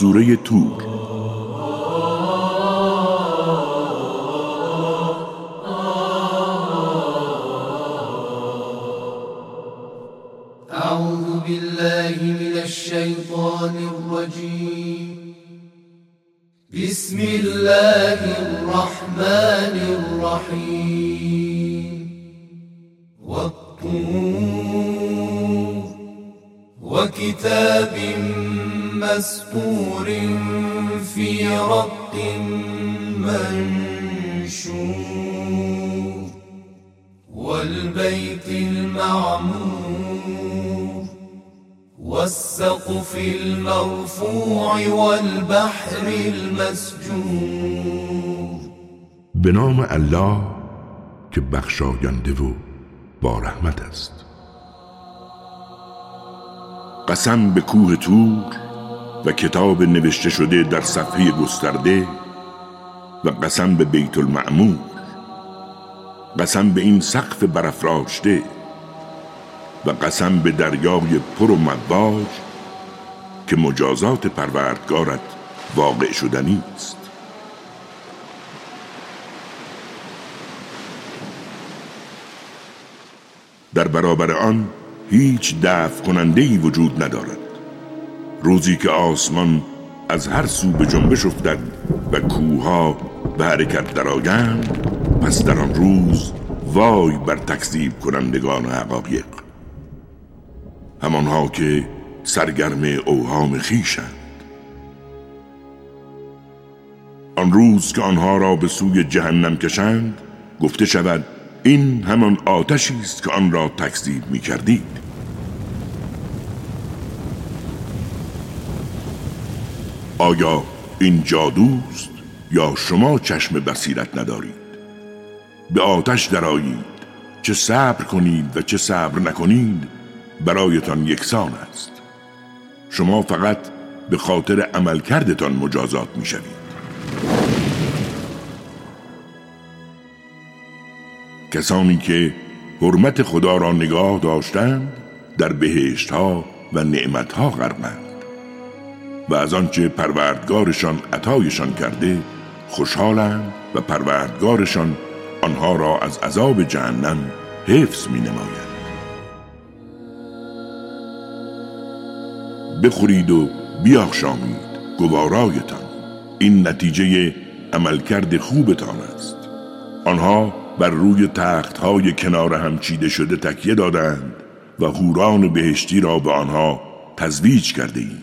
سوره تور أعوذ بالله من الشيطان الرجيم. بسم الله الرحمن الرحيم. والطور. وكتاب مسطور في رق منشور والبيت المعمور والسقف المرفوع والبحر المسجور به نام الله که بخشاینده و با رحمت است. قسم به کوه تور و کتاب نوشته شده در صفحه گسترده و قسم به بیت المعمور قسم به این سقف برافراشته و قسم به دریای پر و مواج که مجازات پروردگارت واقع شدنی است. در برابر آن هیچ دفع کننده ای وجود ندارد. روزی که آسمان از هر سو به جنبش افتد و کوها به حرکت درآیند پس در آن روز وای بر تکذیب کنندگان حقایق. همانها که سرگرم اوهام خیشند آن روز که آنها را به سوی جهنم کشند گفته شود این همان آتشی است که آن را تکذیب می کردید آیا این جادوست یا شما چشم بصیرت ندارید؟ به آتش درآیید چه صبر کنید و چه صبر نکنید برایتان یکسان است. شما فقط به خاطر عملکردتان مجازات می شوید کسانی که حرمت خدا را نگاه داشتند در بهشت ها و نعمت ها غرقند. و از آنچه پروردگارشان عطایشان کرده خوشحالند و پروردگارشان آنها را از عذاب جهنم حفظ می نماید بخورید و بیاخشامید گوارایتان. این نتیجه عملکرد خوبتان است. آنها بر روی تخت های کنار هم چیده شده تکیه دادند و هوران بهشتی را به آنها تزویج کرده ایم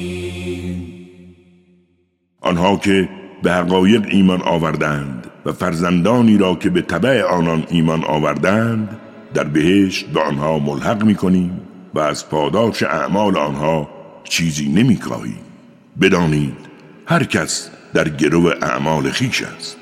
آنها که به حقایق ایمان آوردند و فرزندانی را که به طبع آنان ایمان آوردند در بهشت به آنها ملحق می کنیم و از پاداش اعمال آنها چیزی نمی کاهیم. بدانید هر کس در گرو اعمال خیش است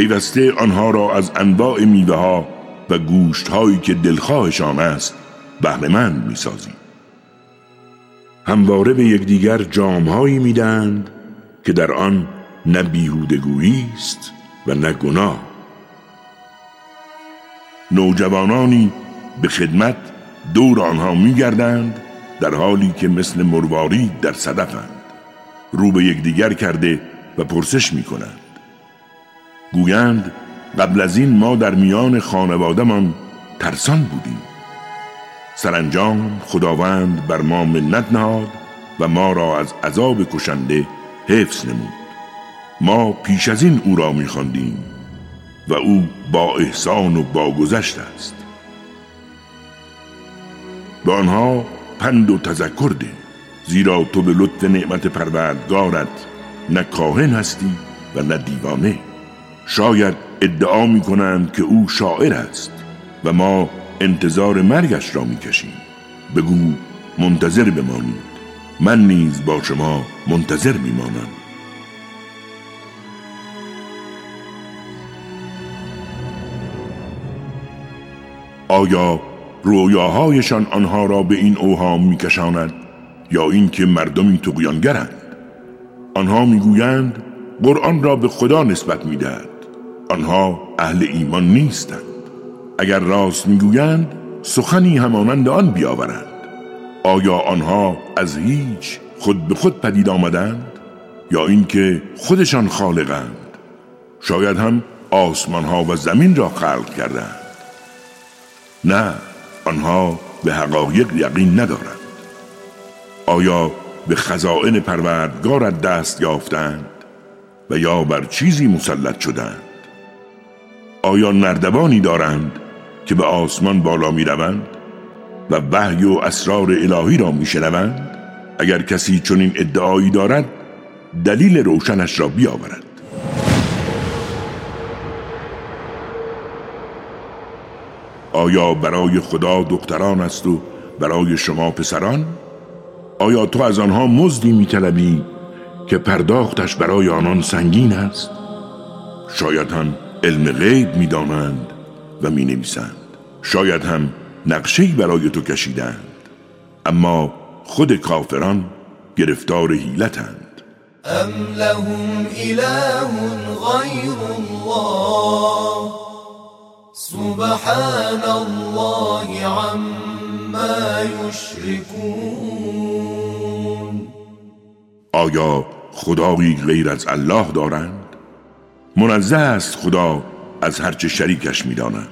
پیوسته آنها را از انواع میوه ها و گوشت هایی که دلخواهشان است بهرهمند می‌سازیم. همواره به یکدیگر جامهایی می‌دهند که در آن نه بیهودگویی است و نه گناه. نوجوانانی به خدمت دور آنها میگردند در حالی که مثل مروارید در صدفند. رو به یکدیگر کرده و پرسش می‌کنند. گویند قبل از این ما در میان خانوادهمان ترسان بودیم. سرانجام خداوند بر ما منت نهاد و ما را از عذاب کشنده حفظ نمود. ما پیش از این او را میخواندیم و او با احسان و با گذشت است. به آنها پند و تذکر ده زیرا تو به لطف نعمت پروردگارت نه کاهن هستی و نه دیوانه. شاید ادعا می کنند که او شاعر است و ما انتظار مرگش را می کشیم بگو منتظر بمانید. من نیز با شما منتظر میمانم. آیا رویاهایشان آنها را به این اوهام میکشاند یا اینکه مردمی تقیانگرند آنها می‌گویند قرآن را به خدا نسبت می‌دهد. آنها اهل ایمان نیستند. اگر راست می‌گویند سخنی همانند آن بیاورند. آیا آنها از هیچ خود به خود پدید آمدند؟ یا اینکه خودشان خالقند؟ شاید هم آسمان ها و زمین را خلق کردند. نه آنها به حقایق یقین ندارند. آیا به خزائن پروردگارت دست یافتند و یا بر چیزی مسلط شدند؟ آیا نردبانی دارند که به آسمان بالا می روند و وحی و اسرار الهی را می شنوند اگر کسی چنین ادعایی دارد دلیل روشنش را بیاورد آیا برای خدا دختران است و برای شما پسران؟ آیا تو از آنها مزدی میطلبی که پرداختش برای آنان سنگین است؟ شاید هم علم غیب می‌دانند و می نویسند شاید هم نقشهی برای تو کشیدند. اما خود کافران گرفتار حیلتند. ام لهم اله غیر الله سبحان الله عما یشركون آیا خدایی غیر از الله دارند؟ منزه است خدا از هرچه شریکش می‌دانند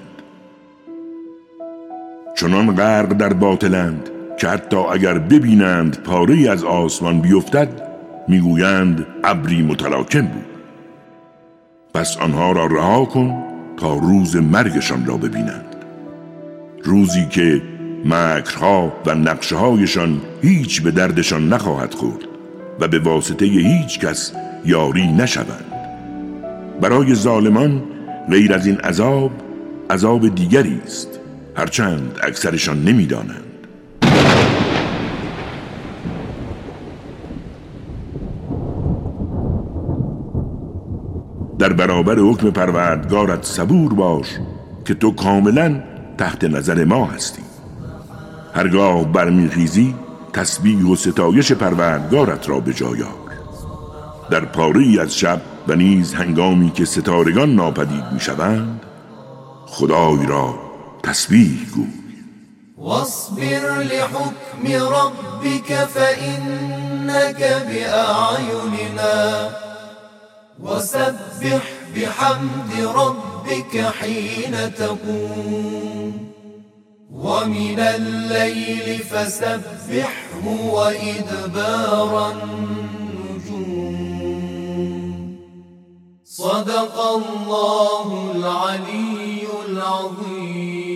چنان غرق در باطلند که حتی اگر ببینند پاره از آسمان بیفتد می‌گویند ابری متلاکم بود. پس آنها را رها کن تا روز مرگشان را ببینند. روزی که مکرها و نقشههایشان هیچ به دردشان نخواهد خورد و به واسطه هیچ کس یاری نشوند برای ظالمان غیر از این عذاب عذاب دیگری است. هرچند اکثرشان نمی‌دانند. در برابر حکم پروردگارت صبور باش که تو کاملا تحت نظر ما هستی. هرگاه برمیخیزی تسبیح و ستایش پروردگارت را به جایار در پاره از شب و نیز هنگامی که ستارگان ناپدید می‌شوند خدای را تسبیح گوی. واصبر لحكم ربك فإنك بأعيننا وسبح بحمد ربك حين تقوم ومن الليل فسبحه وإدبار صدق الله العلي العظيم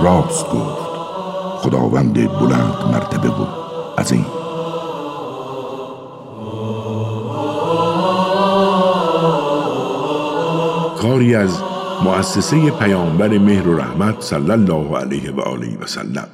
راست گفت. خداوند بلند مرتبه بود. از این. کاری از مؤسسه پیامبر مهر و رحمت صلی الله علیه و آله و سلم.